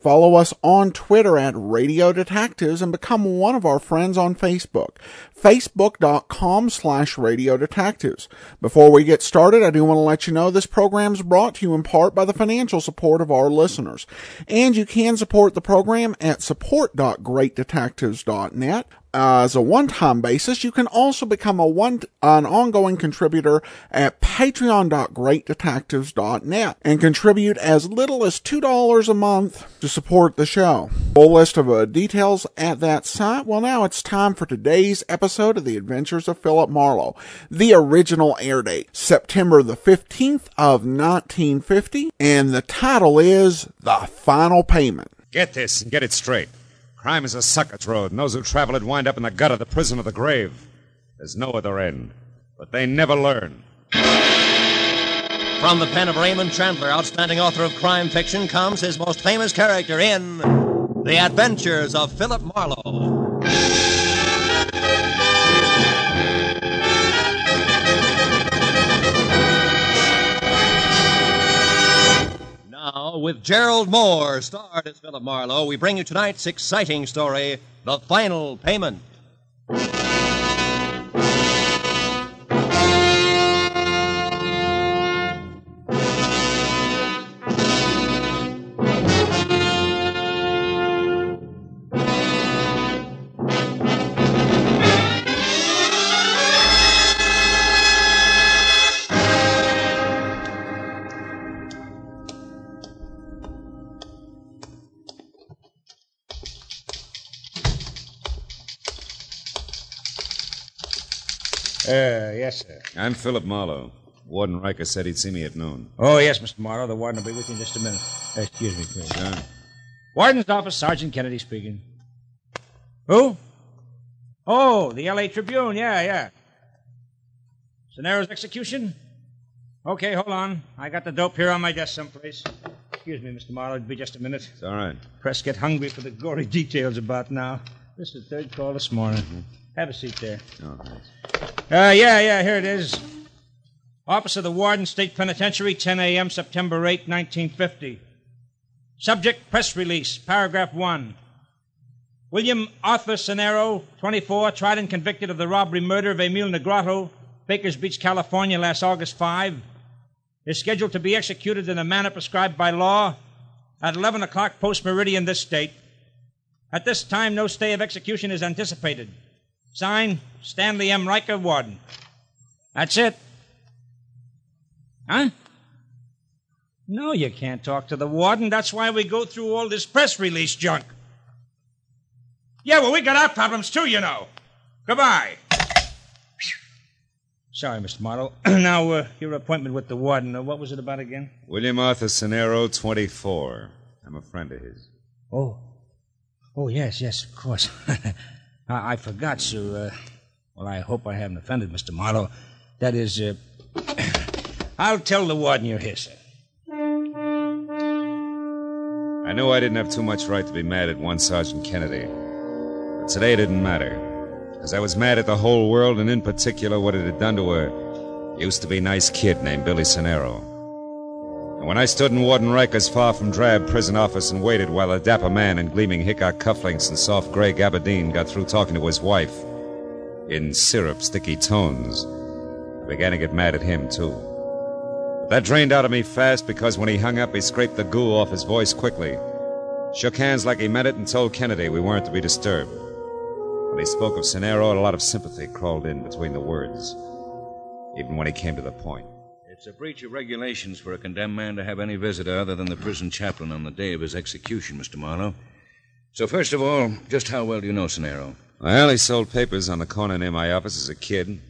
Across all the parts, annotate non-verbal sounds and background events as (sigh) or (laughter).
Follow us on Twitter at Radio Detectives and become one of our friends on Facebook. Facebook.com slash Radio Detectives. Before we get started, I do want to let you know this program is brought to you in part by the financial support of our listeners. And you can support the program at support.greatdetectives.net as a one-time basis. You can also become a one an ongoing contributor at patreon.greatdetectives.net and contribute as little as $2 a month to support the show. Full list of uh, details at that site. Well, now it's time for today's episode of The Adventures of Philip Marlowe. The original air date, September the 15th of 1950, and the title is The Final Payment. Get this and get it straight. Crime is a sucker's road, and those who travel it wind up in the gutter, the prison, or the grave. There's no other end. But they never learn. From the pen of Raymond Chandler, outstanding author of crime fiction, comes his most famous character in The Adventures of Philip Marlowe. Now, with Gerald Mohr, starred as Philip Marlowe, we bring you tonight's exciting story The Final Payment. Uh, yes, sir. I'm Philip Marlowe. Warden Riker said he'd see me at noon. Oh, yes, Mr. Marlowe. The warden will be with you in just a minute. Excuse me, please. Sure. Warden's office, Sergeant Kennedy speaking. Who? Oh, the L.A. Tribune. Yeah, yeah. Sonero's execution? Okay, hold on. I got the dope here on my desk someplace. Excuse me, Mr. Marlowe. It'll be just a minute. It's all right. Press get hungry for the gory details about now. This is the third call this morning. Have a seat there. Oh, thanks. Uh, yeah, yeah, here it is. Office of the Warden, State Penitentiary, 10 a.m., September 8, 1950. Subject, press release, paragraph 1. William Arthur Sonero, 24, tried and convicted of the robbery murder of Emil Negrado, Bakers Beach, California, last August 5, is scheduled to be executed in the manner prescribed by law at 11 o'clock post meridian this date. At this time, no stay of execution is anticipated. Signed, Stanley M. Riker, Warden. That's it. Huh? No, you can't talk to the warden. That's why we go through all this press release junk. Yeah, well, we got our problems too, you know. Goodbye. Sorry, Mr. Marlowe. (clears throat) now, uh, your appointment with the warden, uh, what was it about again? William Arthur Sonero, 24. I'm a friend of his. Oh. Oh, yes, yes, of course. (laughs) I, I forgot, sir. Uh, well, I hope I haven't offended Mr. Marlowe. That is, uh, (coughs) I'll tell the warden you're here, sir. I knew I didn't have too much right to be mad at one Sergeant Kennedy. But today it didn't matter. Because I was mad at the whole world, and in particular what it had done to a used to be nice kid named Billy Sonero. When I stood in Warden Riker's far from drab prison office and waited while a dapper man in gleaming Hickok cufflinks and soft gray gabardine got through talking to his wife in syrup sticky tones, I began to get mad at him, too. But that drained out of me fast because when he hung up, he scraped the goo off his voice quickly, shook hands like he meant it, and told Kennedy we weren't to be disturbed. When he spoke of Sonero, a lot of sympathy crawled in between the words, even when he came to the point. It's a breach of regulations for a condemned man to have any visitor other than the prison chaplain on the day of his execution, Mr. Marlowe. So, first of all, just how well do you know Sonero? Well, he sold papers on the corner near my office as a kid.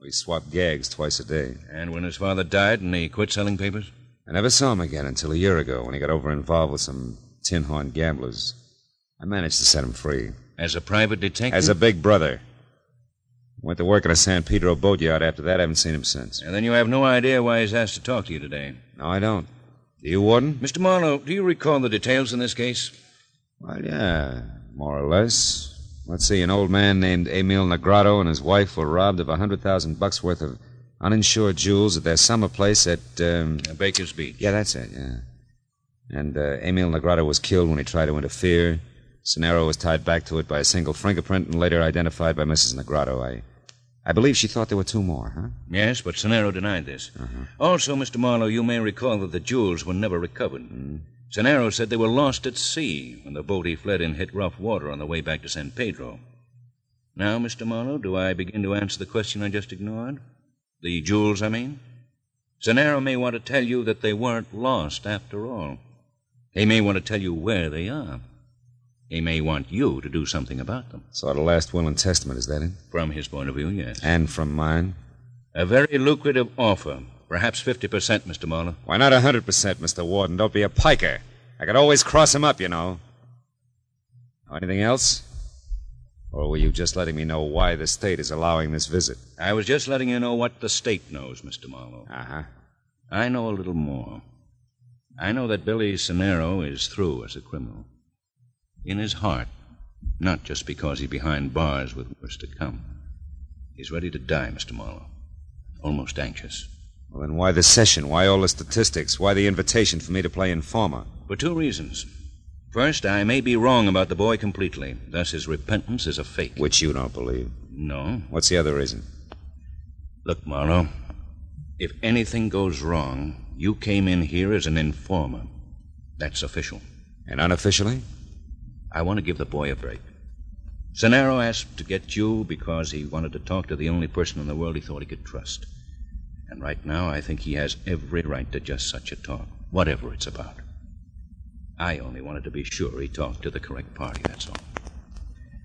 We swapped gags twice a day. And when his father died and he quit selling papers? I never saw him again until a year ago when he got over involved with some tin horn gamblers. I managed to set him free. As a private detective? As a big brother. Went to work in a San Pedro boatyard after that. I haven't seen him since. And then you have no idea why he's asked to talk to you today. No, I don't. Do you, Warden? Mr. Marlowe, do you recall the details in this case? Well, yeah. more or less. Let's see, an old man named Emil Negrado and his wife were robbed of a hundred thousand bucks worth of uninsured jewels at their summer place at um, Baker's Beach. yeah, that's it. Yeah, and uh, Emil Negrado was killed when he tried to interfere. Sonero was tied back to it by a single fingerprint and later identified by Mrs. Negrado. I, I believe she thought there were two more, huh? Yes, but Sonero denied this. Uh-huh. Also, Mr. Marlowe, you may recall that the jewels were never recovered. Mm-hmm. Sonero said they were lost at sea when the boat he fled in hit rough water on the way back to San Pedro. Now, Mr. Marlowe, do I begin to answer the question I just ignored? The jewels, I mean? Sonero may want to tell you that they weren't lost after all. He may want to tell you where they are. He may want you to do something about them. So the last will and testament, is that it? From his point of view, yes. And from mine? A very lucrative offer. Perhaps 50%, Mr. Marlowe. Why not a hundred percent, Mr. Warden? Don't be a piker. I could always cross him up, you know. Anything else? Or were you just letting me know why the state is allowing this visit? I was just letting you know what the state knows, Mr. Marlowe. Uh huh. I know a little more. I know that Billy Sonero is through as a criminal. In his heart, not just because he's behind bars with worse to come. He's ready to die, Mr. Marlowe. Almost anxious. Well, then why the session? Why all the statistics? Why the invitation for me to play informer? For two reasons. First, I may be wrong about the boy completely. Thus, his repentance is a fake. Which you don't believe. No. What's the other reason? Look, Marlowe, if anything goes wrong, you came in here as an informer. That's official. And unofficially? I want to give the boy a break. Sonero asked to get you because he wanted to talk to the only person in the world he thought he could trust. And right now, I think he has every right to just such a talk, whatever it's about. I only wanted to be sure he talked to the correct party, that's all.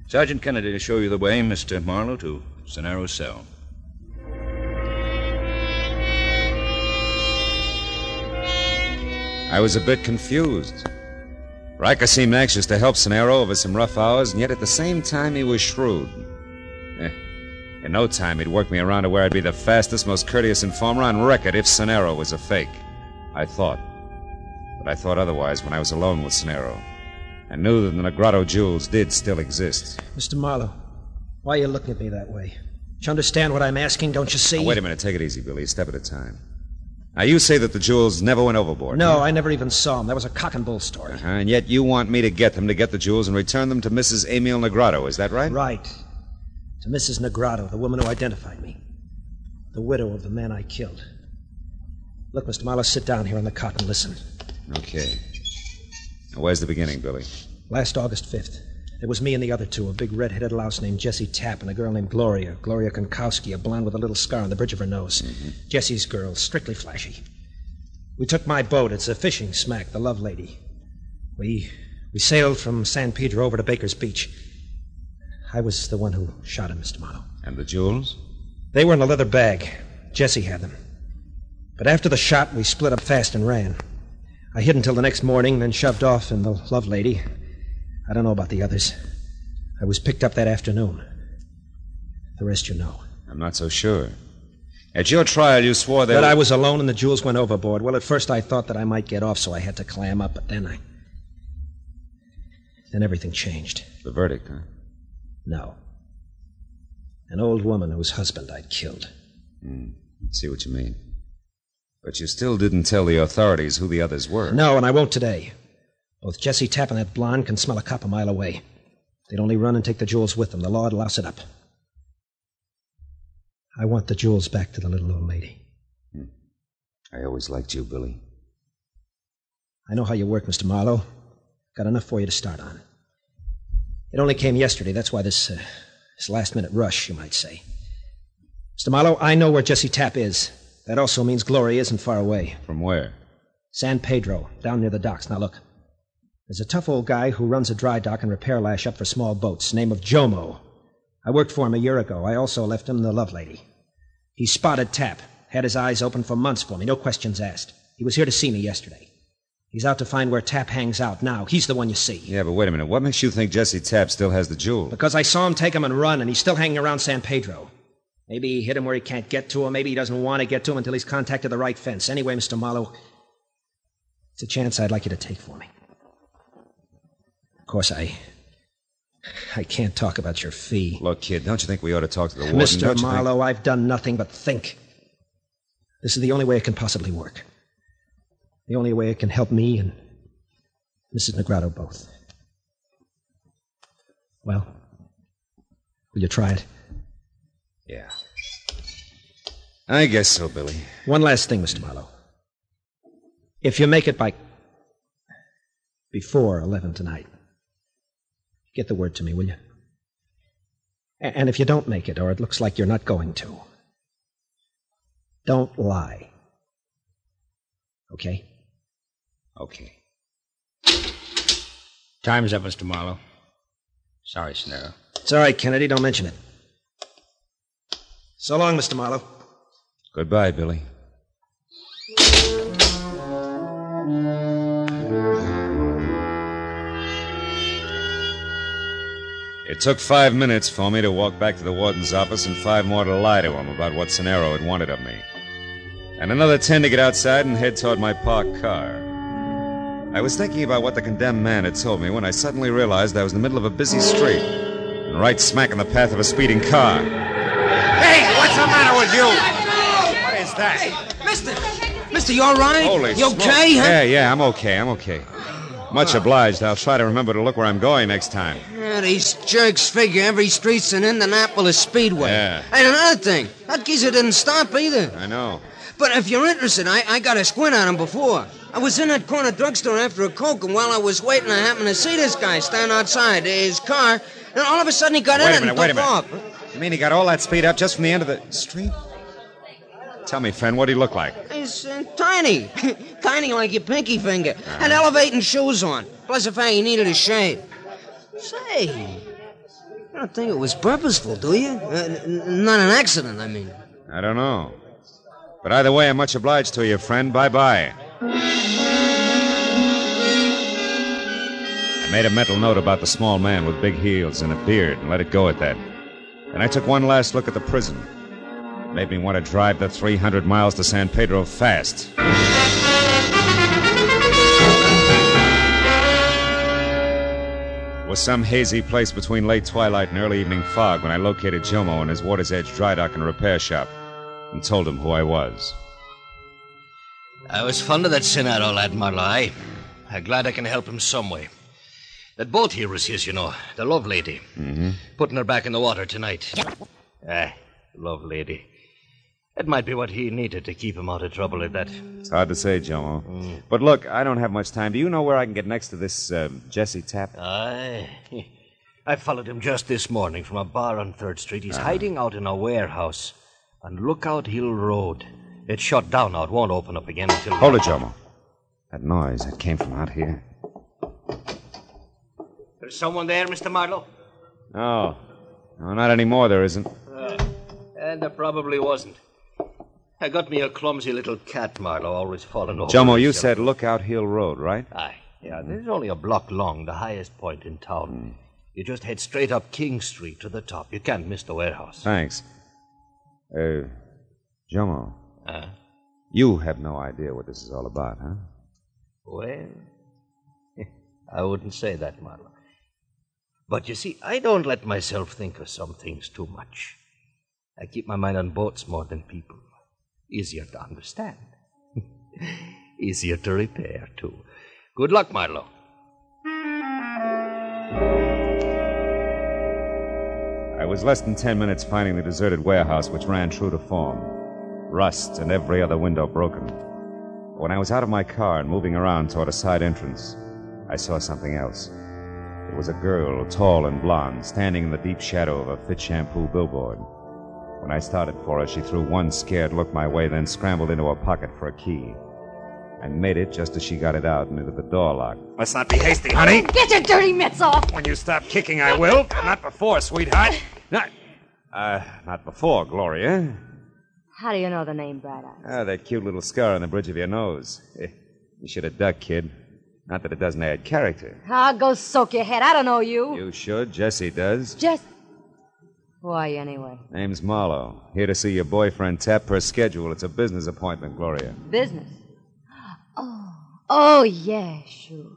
Sergeant Kennedy to show you the way, Mr. Marlowe, to Sonero's cell. I was a bit confused. Riker seemed anxious to help Sonero over some rough hours, and yet at the same time he was shrewd. Eh, in no time he'd work me around to where I'd be the fastest, most courteous informer on record if Sonero was a fake. I thought. But I thought otherwise when I was alone with Sonero. I knew that the Negrado jewels did still exist. Mr. Marlowe, why are you looking at me that way? Do you understand what I'm asking? Don't you see? Now, wait a minute. Take it easy, Billy. A step at a time. Now, you say that the jewels never went overboard. No, I never even saw them. That was a cock and bull story. Uh-huh, and yet you want me to get them, to get the jewels, and return them to Mrs. Emil Negrado. Is that right? Right. To Mrs. Negrado, the woman who identified me. The widow of the man I killed. Look, Mr. Marlowe, sit down here on the cot and listen. Okay. Now, where's the beginning, Billy? Last August 5th, there was me and the other two, a big red-headed louse named Jesse Tapp and a girl named Gloria, Gloria Konkowski, a blonde with a little scar on the bridge of her nose. Mm-hmm. Jesse's girl, strictly flashy. We took my boat. It's a fishing smack, the Love Lady. We we sailed from San Pedro over to Baker's Beach. I was the one who shot him, Mr. Marlowe. And the jewels? They were in a leather bag. Jesse had them. But after the shot, we split up fast and ran. I hid until the next morning, then shoved off in the Love Lady. I don't know about the others. I was picked up that afternoon. The rest you know. I'm not so sure. At your trial, you swore that. That I was alone and the jewels went overboard. Well, at first I thought that I might get off, so I had to clam up, but then I. Then everything changed. The verdict, huh? No. An old woman whose husband I'd killed. Hmm. See what you mean. But you still didn't tell the authorities who the others were. No, and I won't today. Both Jesse Tapp and that blonde can smell a cop a mile away. They'd only run and take the jewels with them. The law'd louse it up. I want the jewels back to the little old lady. I always liked you, Billy. I know how you work, Mr. Marlowe. Got enough for you to start on. It only came yesterday. That's why this, uh, this last minute rush, you might say. Mr. Marlowe, I know where Jesse Tapp is. That also means Glory isn't far away. From where? San Pedro, down near the docks. Now look. There's a tough old guy who runs a dry dock and repair lash up for small boats, name of Jomo. I worked for him a year ago. I also left him the love lady. He spotted Tapp, had his eyes open for months for me, no questions asked. He was here to see me yesterday. He's out to find where Tapp hangs out now. He's the one you see. Yeah, but wait a minute. What makes you think Jesse Tapp still has the jewel? Because I saw him take him and run, and he's still hanging around San Pedro. Maybe he hit him where he can't get to him. Maybe he doesn't want to get to him until he's contacted the right fence. Anyway, Mr. Marlowe, it's a chance I'd like you to take for me. Of course, I. I can't talk about your fee. Look, kid, don't you think we ought to talk to the warden? Mr. Don't think- Marlowe, I've done nothing but think. This is the only way it can possibly work. The only way it can help me and Mrs. Negrado both. Well, will you try it? Yeah. I guess so, Billy. One last thing, Mr. Marlowe. If you make it by before 11 tonight, get the word to me, will you? And if you don't make it, or it looks like you're not going to, don't lie. Okay? Okay. Time's up, Mr. Marlowe. Sorry, Sonero. It's all right, Kennedy. Don't mention it. So long, Mr. Marlowe. Goodbye, Billy. It took five minutes for me to walk back to the warden's office and five more to lie to him about what Sonero had wanted of me. And another ten to get outside and head toward my parked car. I was thinking about what the condemned man had told me when I suddenly realized I was in the middle of a busy street and right smack in the path of a speeding car. Hey, what's the matter with you? What is that? Mister! Mister, you all right? Holy You smoke. okay, huh? Yeah, yeah, I'm okay. I'm okay. Much obliged. I'll try to remember to look where I'm going next time. Yeah, these jerks figure every street's an Indianapolis Speedway. Yeah. And another thing, that geezer didn't stop either. I know. But if you're interested, I, I got a squint on him before. I was in that corner drugstore after a Coke, and while I was waiting, I happened to see this guy stand outside his car, and all of a sudden he got in Wait it a minute, and took off. You mean he got all that speed up just from the end of the street? Tell me, friend, what'd he look like? He's uh, tiny, (laughs) tiny like your pinky finger, and elevating shoes on. Plus the fact he needed a shave. Say, you don't think it was purposeful, do you? Uh, n- not an accident, I mean. I don't know. But either way, I'm much obliged to you, friend. Bye bye. I made a mental note about the small man with big heels and a beard and let it go at that. And I took one last look at the prison. Made me want to drive the 300 miles to San Pedro fast. It was some hazy place between late twilight and early evening fog when I located Jomo in his Water's Edge dry dock and repair shop and told him who I was. I was fond of that Senado lad, Marlowe. I, I'm glad I can help him some way. That boat here was his, you know, the love lady. Mm-hmm. Putting her back in the water tonight. Ah, love lady. That might be what he needed to keep him out of trouble at that. It's hard to say, Jomo. But look, I don't have much time. Do you know where I can get next to this uh, Jesse Tapp? Aye. (laughs) I followed him just this morning from a bar on Third Street. He's hiding out in a warehouse on Lookout Hill Road. It's shut down now. It won't open up again until. Hold it, Jomo. That noise, that came from out here. There's someone there, Mr. Marlowe? No. No, not anymore, there isn't. And there probably wasn't. I got me a clumsy little cat, Marlowe, always falling over. Jomo, you said Lookout Hill Road, right? Aye. Yeah, this is only a block long, the highest point in town. You just head straight up King Street to the top. You can't miss the warehouse. Thanks. Uh, Jomo, Uh, you have no idea what this is all about, huh? well, (laughs) I wouldn't say that, Marlowe. But you see, I don't let myself think of some things too much. I keep my mind on boats more than people. Easier to understand. (laughs) Easier to repair, too. Good luck, Marlowe. I was less than ten minutes finding the deserted warehouse which ran true to form. Rust and every other window broken. When I was out of my car and moving around toward a side entrance, I saw something else. It was a girl, tall and blonde, standing in the deep shadow of a Fitch Shampoo billboard. When I started for her, she threw one scared look my way, then scrambled into her pocket for a key. And made it just as she got it out and into the door lock. Let's not be hasty, honey. Get your dirty mitts off! When you stop kicking, I will. Not before, sweetheart. Not, uh, not before, Gloria. How do you know the name Bright Eyes? Ah, that cute little scar on the bridge of your nose. Eh, You should have ducked, kid. Not that it doesn't add character. Ah, go soak your head. I don't know you. You should. Jesse does. Just. Who are you anyway? Name's Marlowe. Here to see your boyfriend Tapp per schedule. It's a business appointment, Gloria. Business. Oh. Oh, yeah, sure.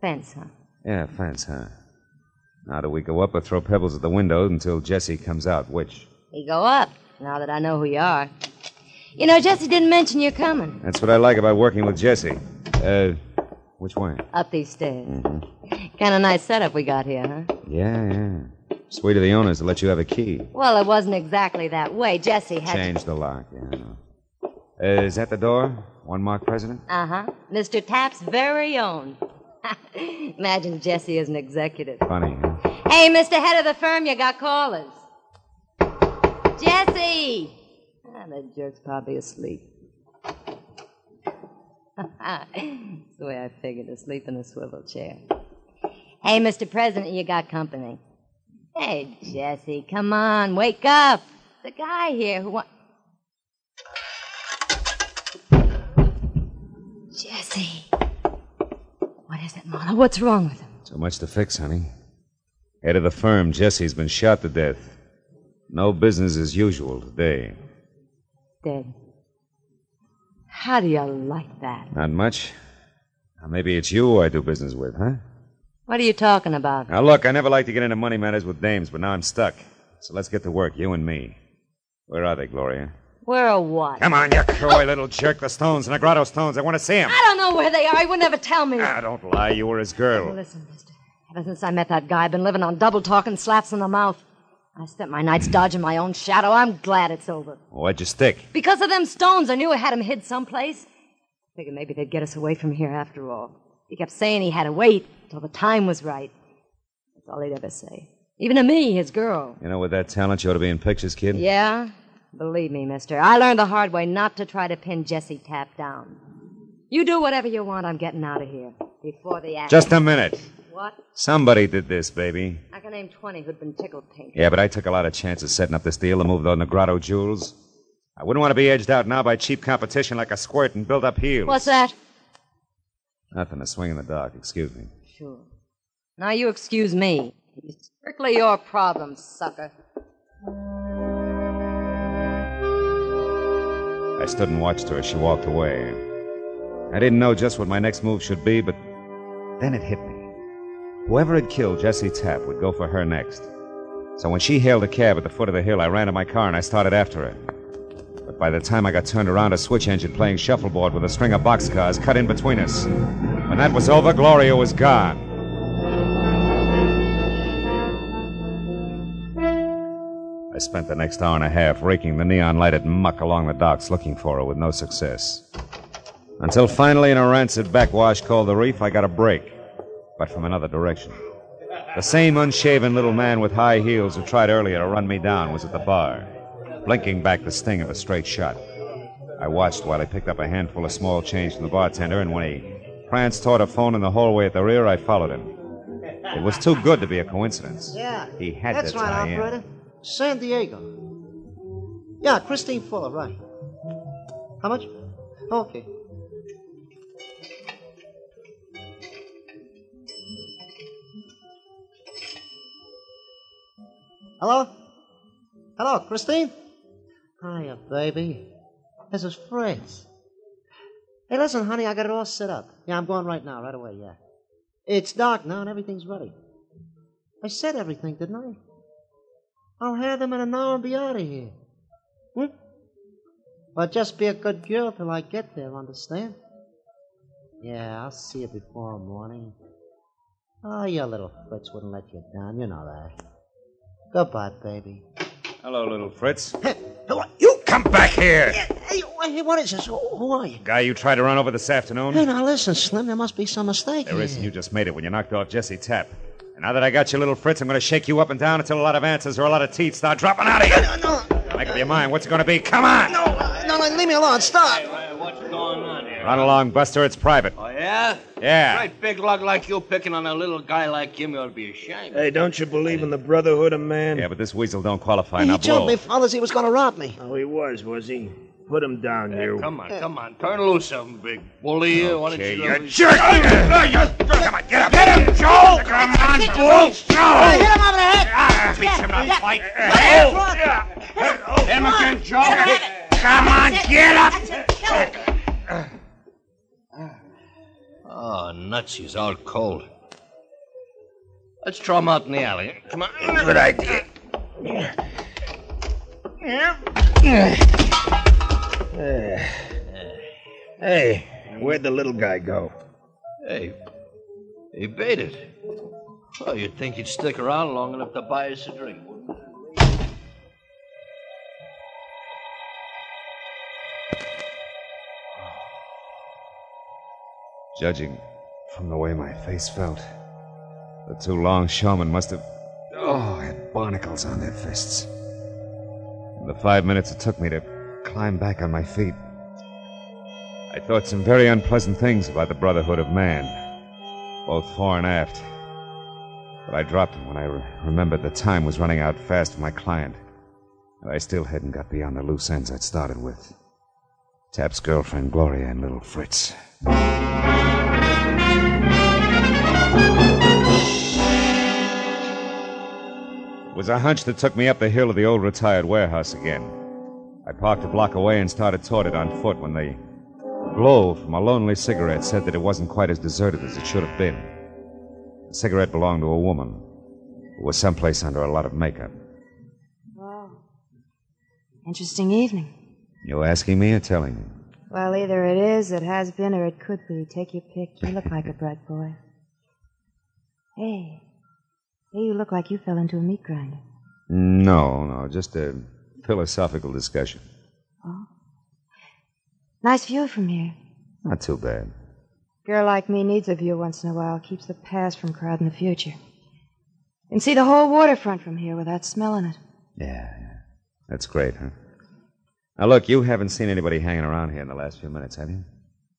Fence, huh? Yeah, fence, huh? Now, do we go up or throw pebbles at the window until Jesse comes out? Which? We go up, now that I know who you are. You know, Jesse didn't mention you're coming. That's what I like about working with Jesse. Uh, which way? Up these stairs. Kind of nice setup we got here, huh? Yeah, yeah. Sweet of the owners to let you have a key. Well, it wasn't exactly that way. Jesse had. Change the lock, yeah, I know. Uh, is that the door? One mark president? Uh huh. Mr. Tapp's very own. (laughs) Imagine Jesse as an executive. Funny, huh? Hey, Mr. Head of the firm, you got callers. Jesse! Ah, that jerk's probably asleep. (laughs) That's the way I figured, asleep in a swivel chair. Hey, Mr. President, you got company. Hey, Jesse, come on, wake up. The guy here who wa- Jesse. What is it, Marla? What's wrong with him? So much to fix, honey. Head of the firm, Jesse's been shot to death. No business as usual today. Dead. How do you like that? Not much. Now, maybe it's you I do business with, huh? What are you talking about? Now, look, I never like to get into money matters with dames, but now I'm stuck. So let's get to work, you and me. Where are they, Gloria? Where or what? Come on, you coy little jerk. The stones, and the Negrado stones. I want to see them. I don't know where they are. He would never tell me. Ah, don't lie. You were his girl. Listen, mister. Ever since I met that guy, I've been living on double talk and slaps in the mouth. I spent my nights dodging my own shadow. I'm glad it's over. Why'd you stick? Because of them stones, I knew I had him hid someplace. Figured maybe they'd get us away from here after all. He kept saying he had to wait till the time was right. That's all he'd ever say. Even to me, his girl. You know, with that talent, you ought to be in pictures, kid. Yeah? Believe me, mister. I learned the hard way not to try to pin Jesse Tapp down. You do whatever you want. I'm getting out of here. Before the act. Just a minute. What? Somebody did this, baby. I can name 20 who'd been tickled pink. Yeah, but I took a lot of chances setting up this deal to move those Negrado jewels. I wouldn't want to be edged out now by cheap competition like a squirt and build up heels. What's that? Nothing, a swing in the dark. Excuse me. Now you excuse me. It's strictly your problem, sucker. I stood and watched her as she walked away. I didn't know just what my next move should be, but then it hit me. Whoever had killed Jesse Tapp would go for her next. So when she hailed a cab at the foot of the hill, I ran to my car and I started after her. But by the time I got turned around, a switch engine playing shuffleboard with a string of boxcars cut in between us. When that was over, Gloria was gone. I spent the next hour and a half raking the neon lighted muck along the docks looking for her with no success. Until finally, in a rancid backwash called the Reef, I got a break, but from another direction. The same unshaven little man with high heels who tried earlier to run me down was at the bar, blinking back the sting of a straight shot. I watched while he picked up a handful of small change from the bartender, and when he pranced toward a phone in the hallway at the rear, I followed him. It was too good to be a coincidence. Yeah. He had That's to right, tie in. operator. San Diego. Yeah, Christine Fuller, right. How much? Okay. Hello? Hello, Christine? Hiya, baby. This is Fritz. Hey, listen, honey, I got it all set up. Yeah, I'm going right now, right away, yeah. It's dark now and everything's ready. I said everything, didn't I? I'll have them in an hour and be out of here. Hmm? But just be a good girl till I get there, understand? Yeah, I'll see you before morning. Oh, your little Fritz wouldn't let you down, you know that. Goodbye, baby. Hello, little Fritz. Hey, hello, you Come back here! Hey, hey, what is this? Who, who are you? Guy you tried to run over this afternoon? Hey, now listen, Slim, there must be some mistake There here. isn't. You just made it when you knocked off Jesse Tapp. And now that I got you, little Fritz, I'm going to shake you up and down until a lot of answers or a lot of teeth start dropping out of you. No, no, Now make up your mind. What's it going to be? Come on! no, uh, no, no, leave me alone. Stop. What's going on here? Run along, Buster. It's private. Oh, yeah? Yeah. Great big lug like you picking on a little guy like him, you ought to be ashamed. Hey, don't you believe in the brotherhood of man? Yeah, but this weasel don't qualify. he now told blow. me, fellas, he was going to rob me. Oh, he was, was he? Put him down, you. Come on, come on. Turn loose some big bully. Why don't Okay, you you go- jerk! Come on, get up! Get him, Joe! Come on, Joe! Hey, hit him over the head. Ah, beat him up, fight. Him again, Joe. Come on, get up. Oh, nuts. He's all cold. Let's throw 'em out in the alley. Come on. Good idea. Hey, where'd the little guy go? Hey, he baited. Well, you'd think he'd stick around long enough to buy us a drink. Judging from the way my face felt, the two longshoremen must have. Oh, had barnacles on their fists. In the five minutes it took me to climb back on my feet, I thought some very unpleasant things about the Brotherhood of Man, both fore and aft. But I dropped them when I re- remembered the time was running out fast for my client, and I still hadn't got beyond the loose ends I'd started with. Tapp's girlfriend, Gloria, and little Fritz. It was a hunch that took me up the hill of the old retired warehouse again. I parked a block away and started toward it on foot when the glow from a lonely cigarette said that it wasn't quite as deserted as it should have been. The cigarette belonged to a woman who was someplace under a lot of makeup. Wow. Interesting evening. You asking me or telling me? Well, either it is, it has been, or it could be. Take your pick. You look like a bright boy. Hey. Hey, you look like you fell into a meat grinder. No, no, just a philosophical discussion. Oh. Nice view from here. Not too bad. Girl like me needs a view once in a while. Keeps the past from crowding the future. Can see the whole waterfront from here without smelling it. Yeah, yeah. That's great, huh? Now, look, you haven't seen anybody hanging around here in the last few minutes, have you?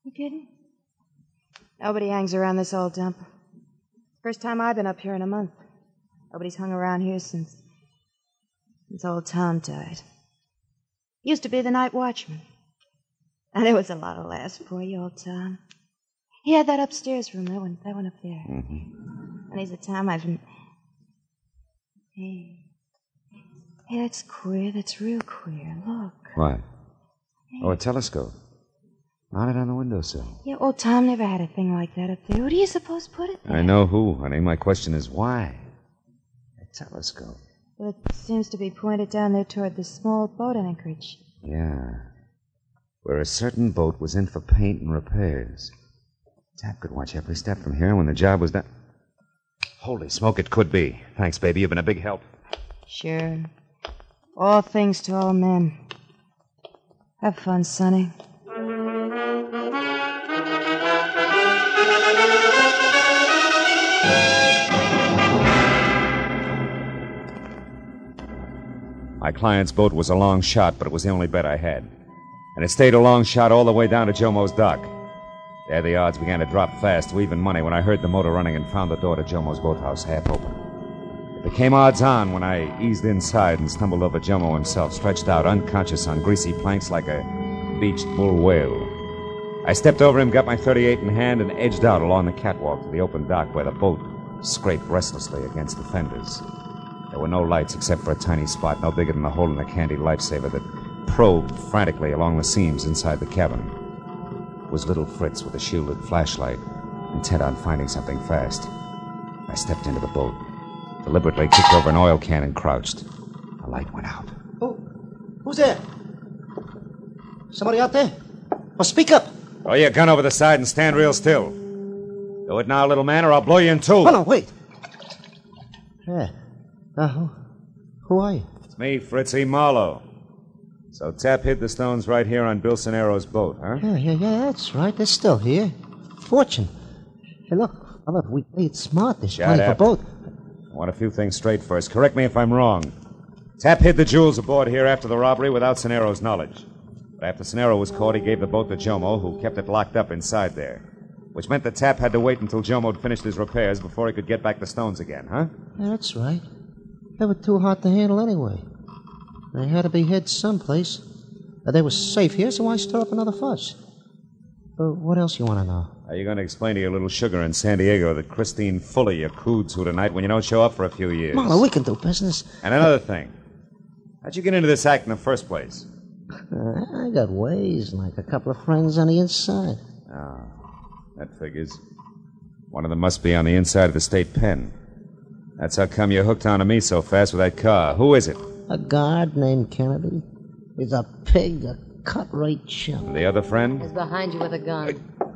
You kidding? Nobody hangs around this old dump. First time I've been up here in a month. Nobody's hung around here since since old Tom died. Used to be the night watchman. And there was a lot of laughs for you, old Tom. He had that upstairs room, that one, that one up there. Mm-hmm. And he's the Tom I've been. Hey. Hey, that's queer. That's real queer. Look. What? Oh, a telescope. Mounted on the windowsill. Yeah, old Tom never had a thing like that up there. Who do you suppose put it there? I know who, honey. My question is why? A telescope. Well, it seems to be pointed down there toward the small boat anchorage. Yeah. Where a certain boat was in for paint and repairs. Tapp could watch every step from here when the job was done. Holy smoke, it could be. Thanks, baby. You've been a big help. Sure. All things to all men. Have fun, Sonny. My client's boat was a long shot, but it was the only bet I had. And it stayed a long shot all the way down to Jomo's dock. There the odds began to drop fast to even money when I heard the motor running and found the door to Jomo's boathouse half open. It became odds on when I eased inside and stumbled over Jomo himself, stretched out unconscious on greasy planks like a beached bull whale. I stepped over him, got my 38 in hand, and edged out along the catwalk to the open dock where the boat scraped restlessly against the fenders. There were no lights except for a tiny spot no bigger than the hole in a candy lifesaver that probed frantically along the seams inside the cabin. It was little Fritz with a shielded flashlight, intent on finding something fast. I stepped into the boat, deliberately kicked over an oil can and crouched. The light went out. Who? Who's there? Somebody out there? Well, speak up. Throw your gun over the side and stand real still. Do it now, little man, or I'll blow you in two. Hold on, wait. Yeah. Uh, who, who are you? It's me, Fritzy Marlowe. So Tapp hid the stones right here on Bill Sonero's boat, huh? Yeah, yeah, yeah, that's right. They're still here. Fortune. Hey, look, fella, if we played smart, this Shut plenty up. for both. I want a few things straight first. Correct me if I'm wrong. Tapp hid the jewels aboard here after the robbery without Sonero's knowledge. But after Sonero was caught, he gave the boat to Jomo, who kept it locked up inside there. Which meant that Tapp had to wait until Jomo had finished his repairs before he could get back the stones again, huh? Yeah, that's right. They were too hot to handle anyway. They had to be hid someplace. They were safe here, so why stir up another fuss? Uh, what else you want to know? Are you going to explain to your little sugar in San Diego that Christine Fuller you cooed to tonight when you don't show up for a few years? Marlowe, we can do business. And another thing. How'd you get into this act in the first place? Uh, I got ways, like a couple of friends on the inside. Ah, that figures. One of them must be on the inside of the state pen. That's how come you hooked onto me so fast with that car. Who is it? A guard named Kennedy. He's a pig, a cut-rate chump. The other friend? He's behind you with a gun.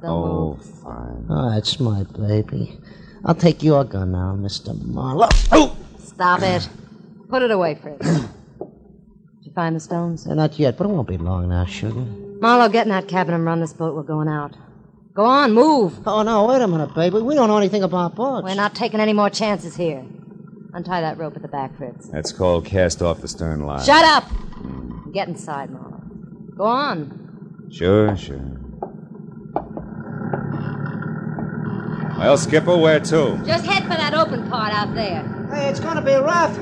Don't Oh, move. fine. Oh, that's my baby. I'll take your gun now, Mr. Marlowe. Oh! Stop it. Put it away, Fritz. (clears throat) Did you find the stones? Not yet, but it won't be long now, sugar. Marlowe, get in that cabin and run this boat. We're going out. Go on, move. Oh, no, wait a minute, baby. We don't know anything about boats. We're not taking any more chances here. Untie that rope at the back, Fritz. That's called cast off the stern line. Shut up! Mm. Get inside, Marlowe. Go on. Sure, sure. Well, Skipper, where to? Just head for that open part out there. Hey, it's gonna be rough.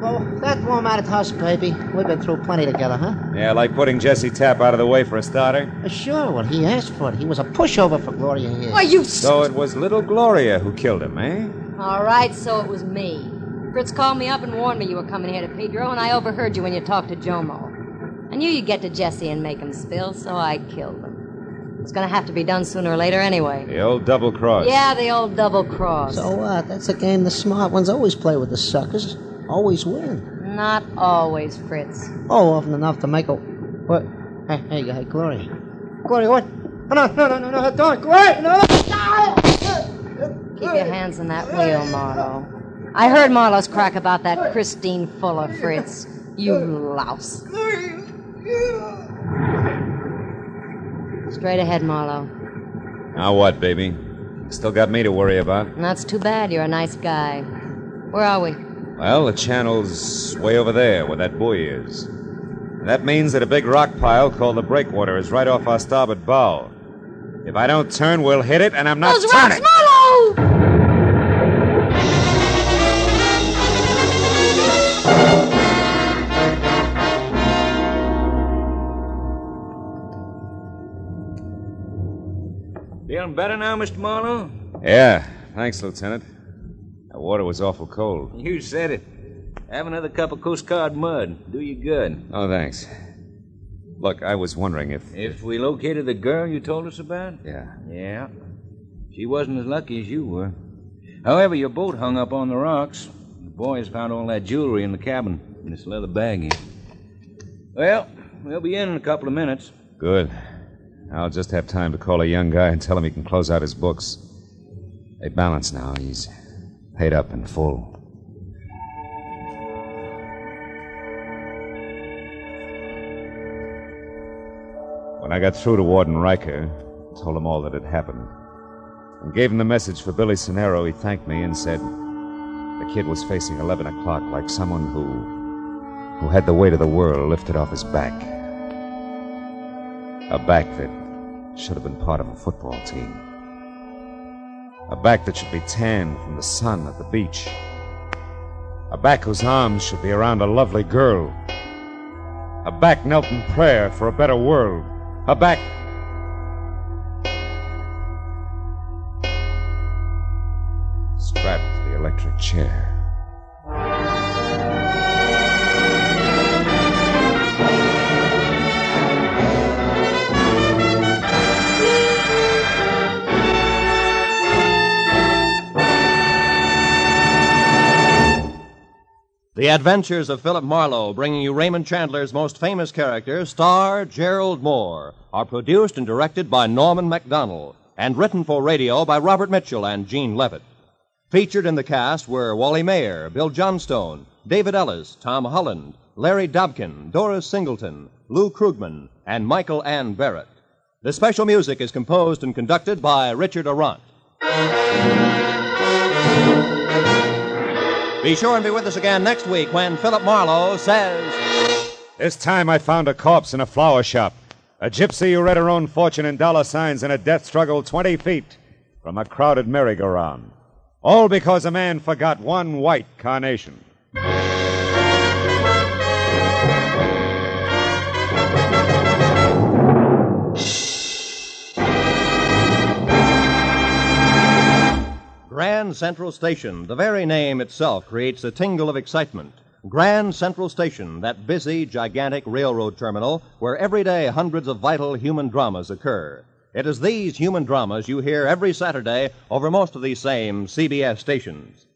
Well, that won't matter to us, baby. We've been through plenty together, huh? Yeah, like putting Jesse Tapp out of the way for a starter. Uh, Sure, well, he asked for it. He was a pushover for Gloria here. Why, you... So it was little Gloria who killed him, eh? All right, so it was me. Fritz called me up and warned me you were coming here to Pedro, and I overheard you when you talked to Jomo. I knew you'd get to Jesse and make him spill, so I killed him. It's gonna have to be done sooner or later anyway. The old double cross. Yeah, the old double cross. So what? That's a game the smart ones always play with the suckers. Always win. Not always, Fritz. Oh, often enough to make a. What? Hey, hey, hey, Gloria. Gloria, what? Oh, no, no, no, no, no, don't. Gloria, no! No. Keep your hands on that wheel, Marlowe. I heard Marlowe's crack about that Christine Fuller, Fritz. You louse. Straight ahead, Marlowe. Now what, baby? Still got me to worry about. And that's too bad. You're a nice guy. Where are we? Well, the channel's way over there where that buoy is. And that means that a big rock pile called the breakwater is right off our starboard bow. If I don't turn, we'll hit it, and I'm not Those rocks, turning. Marlowe! Better now, Mr. Marlowe? Yeah, thanks, Lieutenant. That water was awful cold. You said it. Have another cup of Coast Guard mud. Do you good. Oh, thanks. Look, I was wondering if. If we located the girl you told us about? Yeah. Yeah. She wasn't as lucky as you were. However, your boat hung up on the rocks. The boys found all that jewelry in the cabin in this leather bag here. Well, we'll be in in a couple of minutes. Good. I'll just have time to call a young guy and tell him he can close out his books. They balance now. He's paid up in full. When I got through to Warden Riker, I told him all that had happened, and gave him the message for Billy Sonero, he thanked me and said the kid was facing 11 o'clock like someone who who had the weight of the world lifted off his back. A back that should have been part of a football team. A back that should be tanned from the sun at the beach. A back whose arms should be around a lovely girl. A back knelt in prayer for a better world. A back. strapped to the electric chair. The Adventures of Philip Marlowe, bringing you Raymond Chandler's most famous character, star Gerald Mohr, are produced and directed by Norman Macdonnell and written for radio by Robert Mitchell and Gene Levitt. Featured in the cast were Wally Maher, Bill Johnstone, David Ellis, Tom Holland, Larry Dobkin, Doris Singleton, Lou Krugman, and Michael Ann Barrett. The special music is composed and conducted by Richard Aurandt. Be sure and be with us again next week when Philip Marlowe says. This time I found a corpse in a flower shop. A gypsy who read her own fortune in dollar signs in a death struggle 20 feet from a crowded merry-go-round. All because a man forgot one white carnation. Grand Central Station. The very name itself creates a tingle of excitement. Grand Central Station, that busy, gigantic railroad terminal where every day hundreds of vital human dramas occur. It is these human dramas you hear every Saturday over most of these same CBS stations.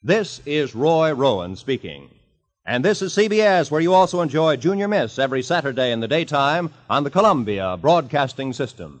This is Roy Rowan speaking. And this is CBS, where you also enjoy Junior Miss every Saturday in the daytime on the Columbia Broadcasting System.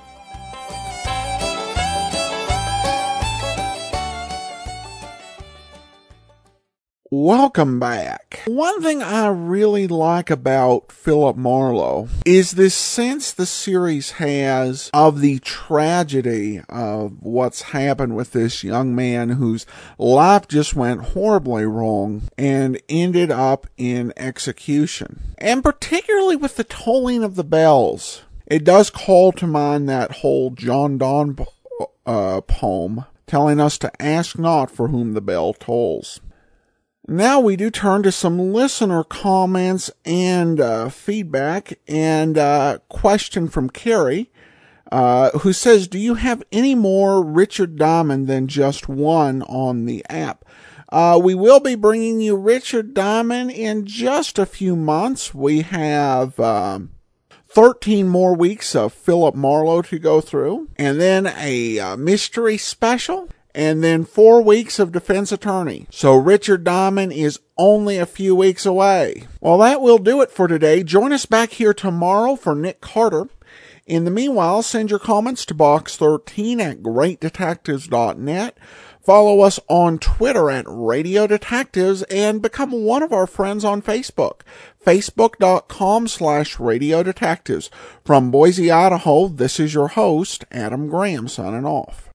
Welcome back. One thing I really like about Philip Marlowe is this sense the series has of the tragedy of what's happened with this young man whose life just went horribly wrong and ended up in execution. And particularly with the tolling of the bells. It does call to mind that whole John Donne uh, poem telling us to ask not for whom the bell tolls. Now we do turn to some listener comments and uh, feedback and uh, question from Carrie, uh, who says, "Do you have any more Richard Diamond than just one on the app?" Uh, we will be bringing you Richard Diamond in just a few months. We have. Um, 13 more weeks of Philip Marlowe to go through, and then a uh, mystery special, and then four weeks of defense attorney. So Richard Diamond is only a few weeks away. Well, that will do it for today. Join us back here tomorrow for Nick Carter. In the meanwhile, send your comments to box13 at greatdetectives.net. Follow us on Twitter at Radio Detectives and become one of our friends on Facebook. Facebook.com slash Radio Detectives. From Boise, Idaho, this is your host, Adam Graham, signing off.